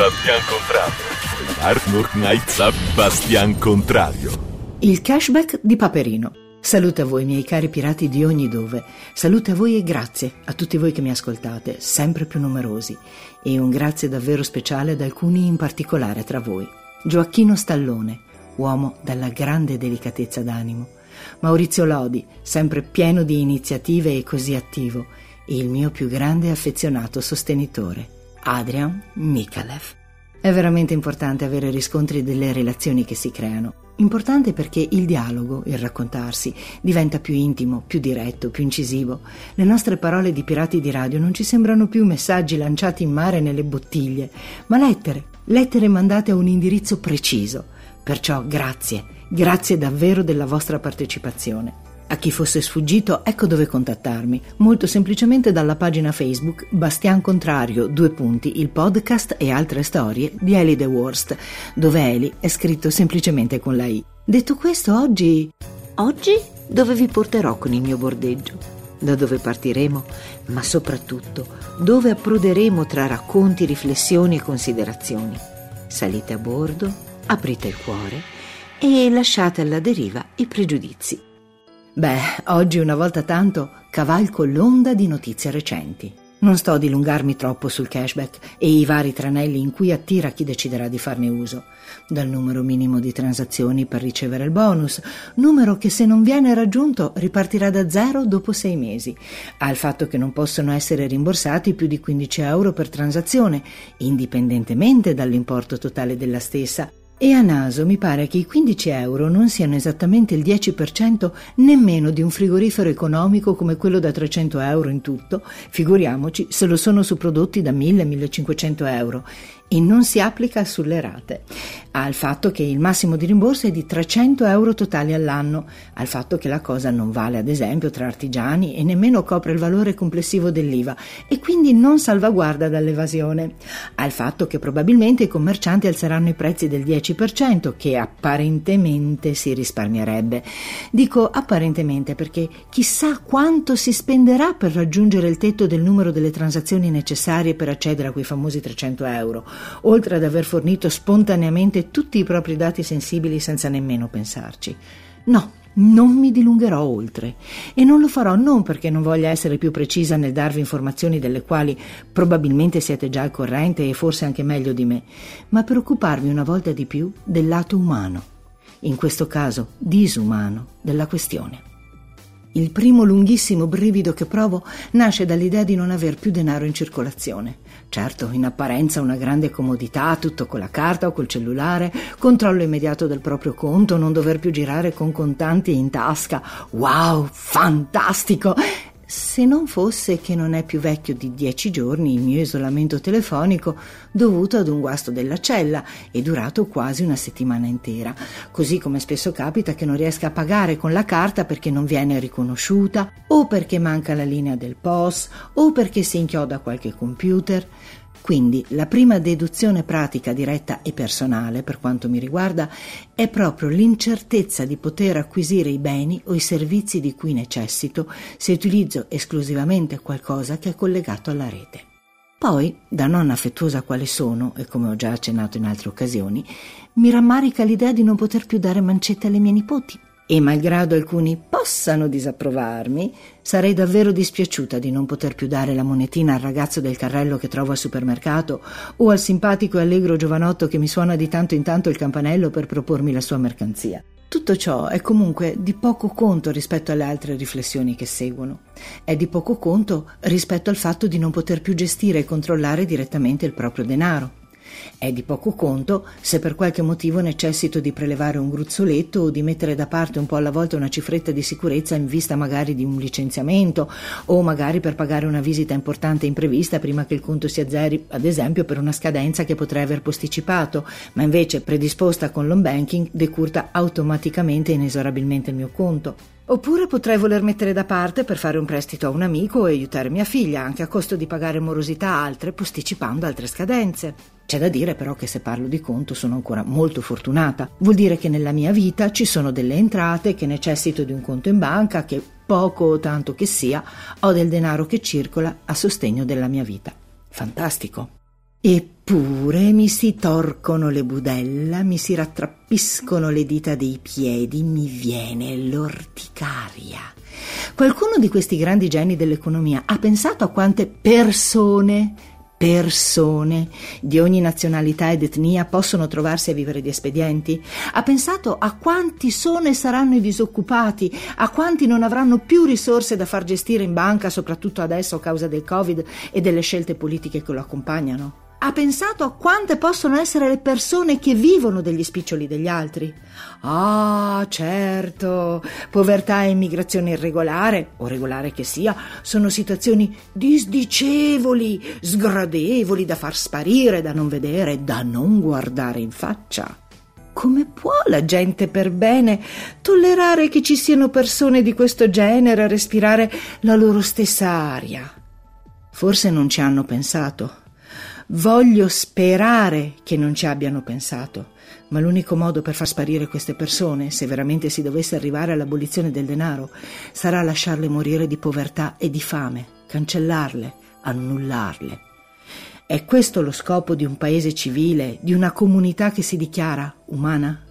Bastian Contrario. Arnold Knight Bastian Contrario. Il cashback di Paperino. Salute a voi, miei cari pirati di ogni dove. Salute a voi e grazie a tutti voi che mi ascoltate, sempre più numerosi. E un grazie davvero speciale ad alcuni in particolare tra voi. Gioacchino Stallone, uomo dalla grande delicatezza d'animo. Maurizio Lodi, sempre pieno di iniziative e così attivo. E il mio più grande e affezionato sostenitore. Adrian Mikalev. È veramente importante avere riscontri delle relazioni che si creano. Importante perché il dialogo, il raccontarsi, diventa più intimo, più diretto, più incisivo. Le nostre parole di pirati di radio non ci sembrano più messaggi lanciati in mare nelle bottiglie, ma lettere, lettere mandate a un indirizzo preciso. Perciò grazie, grazie davvero della vostra partecipazione. A chi fosse sfuggito, ecco dove contattarmi. Molto semplicemente dalla pagina Facebook Bastian Contrario, due punti, il podcast e altre storie di Eli The Worst, dove Eli è scritto semplicemente con la I. Detto questo, oggi... Oggi dove vi porterò con il mio bordeggio? Da dove partiremo? Ma soprattutto dove approderemo tra racconti, riflessioni e considerazioni. Salite a bordo, aprite il cuore e lasciate alla deriva i pregiudizi. Beh, oggi una volta tanto cavalco l'onda di notizie recenti. Non sto a dilungarmi troppo sul cashback e i vari tranelli in cui attira chi deciderà di farne uso. Dal numero minimo di transazioni per ricevere il bonus, numero che se non viene raggiunto ripartirà da zero dopo sei mesi, al fatto che non possono essere rimborsati più di 15 euro per transazione, indipendentemente dall'importo totale della stessa, e a naso mi pare che i 15 euro non siano esattamente il 10% nemmeno di un frigorifero economico come quello da 300 euro in tutto, figuriamoci se lo sono su prodotti da 1000-1500 euro e non si applica sulle rate, al fatto che il massimo di rimborso è di 300 euro totali all'anno, al fatto che la cosa non vale ad esempio tra artigiani e nemmeno copre il valore complessivo dell'IVA e quindi non salvaguarda dall'evasione, al fatto che probabilmente i commercianti alzeranno i prezzi del 10% che apparentemente si risparmierebbe. Dico apparentemente perché chissà quanto si spenderà per raggiungere il tetto del numero delle transazioni necessarie per accedere a quei famosi 300 euro oltre ad aver fornito spontaneamente tutti i propri dati sensibili senza nemmeno pensarci. No, non mi dilungherò oltre e non lo farò non perché non voglia essere più precisa nel darvi informazioni delle quali probabilmente siete già al corrente e forse anche meglio di me, ma per occuparvi una volta di più del lato umano, in questo caso disumano, della questione. Il primo lunghissimo brivido che provo nasce dall'idea di non aver più denaro in circolazione. Certo, in apparenza una grande comodità, tutto con la carta o col cellulare, controllo immediato del proprio conto, non dover più girare con contanti in tasca. Wow, fantastico! Se non fosse che non è più vecchio di dieci giorni il mio isolamento telefonico dovuto ad un guasto della cella e durato quasi una settimana intera, così come spesso capita che non riesca a pagare con la carta perché non viene riconosciuta o perché manca la linea del POS o perché si inchioda qualche computer. Quindi la prima deduzione pratica diretta e personale, per quanto mi riguarda, è proprio l'incertezza di poter acquisire i beni o i servizi di cui necessito se utilizzo esclusivamente qualcosa che è collegato alla rete. Poi, da nonna affettuosa quale sono, e come ho già accennato in altre occasioni, mi rammarica l'idea di non poter più dare mancette alle mie nipoti e malgrado alcuni possano disapprovarmi, sarei davvero dispiaciuta di non poter più dare la monetina al ragazzo del carrello che trovo al supermercato o al simpatico e allegro giovanotto che mi suona di tanto in tanto il campanello per propormi la sua mercanzia. Tutto ciò è comunque di poco conto rispetto alle altre riflessioni che seguono. È di poco conto rispetto al fatto di non poter più gestire e controllare direttamente il proprio denaro. È di poco conto se per qualche motivo necessito di prelevare un gruzzoletto o di mettere da parte un po' alla volta una cifretta di sicurezza in vista magari di un licenziamento o magari per pagare una visita importante imprevista prima che il conto si azzeri, ad esempio per una scadenza che potrei aver posticipato, ma invece predisposta con l'home banking decurta automaticamente e inesorabilmente il mio conto. Oppure potrei voler mettere da parte per fare un prestito a un amico e aiutare mia figlia, anche a costo di pagare morosità altre, posticipando altre scadenze. C'è da dire però che se parlo di conto sono ancora molto fortunata. Vuol dire che nella mia vita ci sono delle entrate, che necessito di un conto in banca, che poco o tanto che sia, ho del denaro che circola a sostegno della mia vita. Fantastico. Eppure mi si torcono le budella, mi si rattrappiscono le dita dei piedi, mi viene l'orticaria. Qualcuno di questi grandi geni dell'economia ha pensato a quante persone persone di ogni nazionalità ed etnia possono trovarsi a vivere di espedienti? Ha pensato a quanti sono e saranno i disoccupati, a quanti non avranno più risorse da far gestire in banca, soprattutto adesso a causa del Covid e delle scelte politiche che lo accompagnano? Ha pensato a quante possono essere le persone che vivono degli spiccioli degli altri? Ah, certo, povertà e immigrazione irregolare, o regolare che sia, sono situazioni disdicevoli, sgradevoli da far sparire, da non vedere, da non guardare in faccia. Come può la gente per bene tollerare che ci siano persone di questo genere a respirare la loro stessa aria? Forse non ci hanno pensato. Voglio sperare che non ci abbiano pensato, ma l'unico modo per far sparire queste persone, se veramente si dovesse arrivare all'abolizione del denaro, sarà lasciarle morire di povertà e di fame, cancellarle, annullarle. È questo lo scopo di un paese civile, di una comunità che si dichiara umana?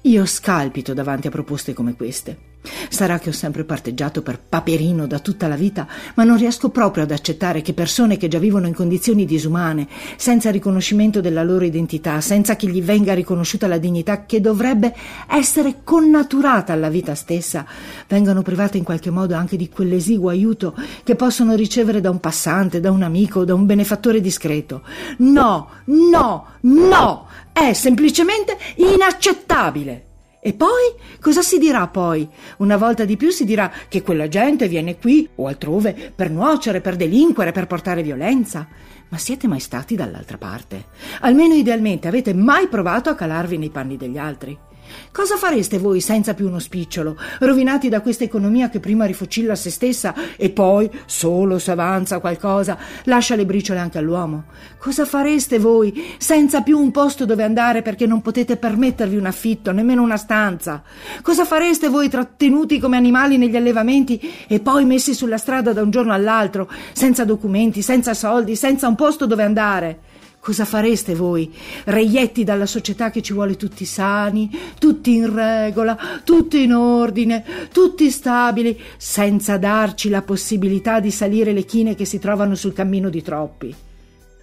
Io scalpito davanti a proposte come queste. Sarà che ho sempre parteggiato per Paperino da tutta la vita, ma non riesco proprio ad accettare che persone che già vivono in condizioni disumane, senza riconoscimento della loro identità, senza che gli venga riconosciuta la dignità che dovrebbe essere connaturata alla vita stessa, vengano private in qualche modo anche di quell'esiguo aiuto che possono ricevere da un passante, da un amico, da un benefattore discreto. No, no, no! È semplicemente inaccettabile! E poi? Cosa si dirà poi? Una volta di più si dirà che quella gente viene qui o altrove per nuocere, per delinquere, per portare violenza. Ma siete mai stati dall'altra parte? Almeno idealmente avete mai provato a calarvi nei panni degli altri? Cosa fareste voi senza più uno spicciolo, rovinati da questa economia che prima rifocilla se stessa e poi, solo se avanza qualcosa, lascia le briciole anche all'uomo? Cosa fareste voi senza più un posto dove andare perché non potete permettervi un affitto, nemmeno una stanza? Cosa fareste voi trattenuti come animali negli allevamenti e poi messi sulla strada da un giorno all'altro, senza documenti, senza soldi, senza un posto dove andare? Cosa fareste voi, reietti dalla società che ci vuole tutti sani, tutti in regola, tutti in ordine, tutti stabili, senza darci la possibilità di salire le chine che si trovano sul cammino di troppi?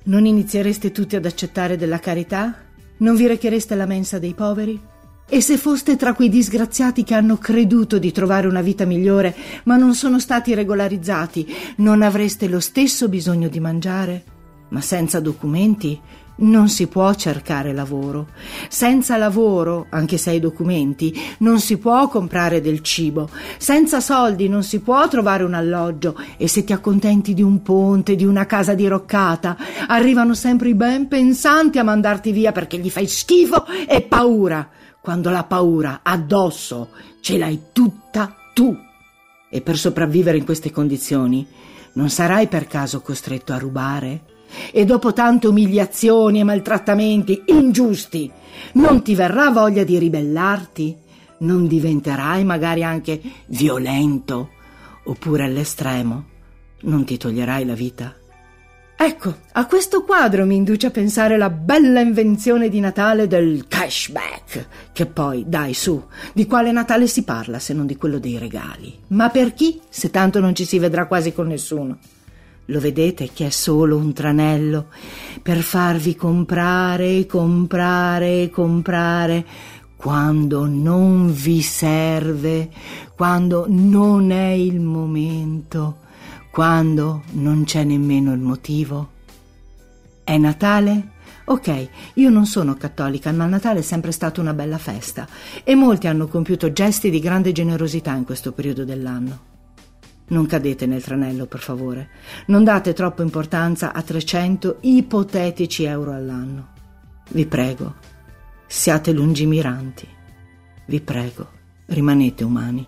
Non iniziereste tutti ad accettare della carità? Non vi rechereste alla mensa dei poveri? E se foste tra quei disgraziati che hanno creduto di trovare una vita migliore, ma non sono stati regolarizzati, non avreste lo stesso bisogno di mangiare? Ma senza documenti non si può cercare lavoro. Senza lavoro, anche se hai documenti, non si può comprare del cibo. Senza soldi non si può trovare un alloggio e se ti accontenti di un ponte, di una casa diroccata, arrivano sempre i ben pensanti a mandarti via perché gli fai schifo e paura. Quando la paura addosso ce l'hai tutta tu. E per sopravvivere in queste condizioni non sarai per caso costretto a rubare? E dopo tante umiliazioni e maltrattamenti ingiusti, non ti verrà voglia di ribellarti? Non diventerai magari anche violento? Oppure all'estremo non ti toglierai la vita? Ecco, a questo quadro mi induce a pensare la bella invenzione di Natale del cashback, che poi, dai su, di quale Natale si parla se non di quello dei regali? Ma per chi, se tanto non ci si vedrà quasi con nessuno? Lo vedete che è solo un tranello per farvi comprare, comprare, comprare quando non vi serve, quando non è il momento, quando non c'è nemmeno il motivo. È Natale? Ok, io non sono cattolica, ma Natale è sempre stata una bella festa e molti hanno compiuto gesti di grande generosità in questo periodo dell'anno. Non cadete nel tranello, per favore. Non date troppa importanza a 300 ipotetici euro all'anno. Vi prego, siate lungimiranti. Vi prego, rimanete umani.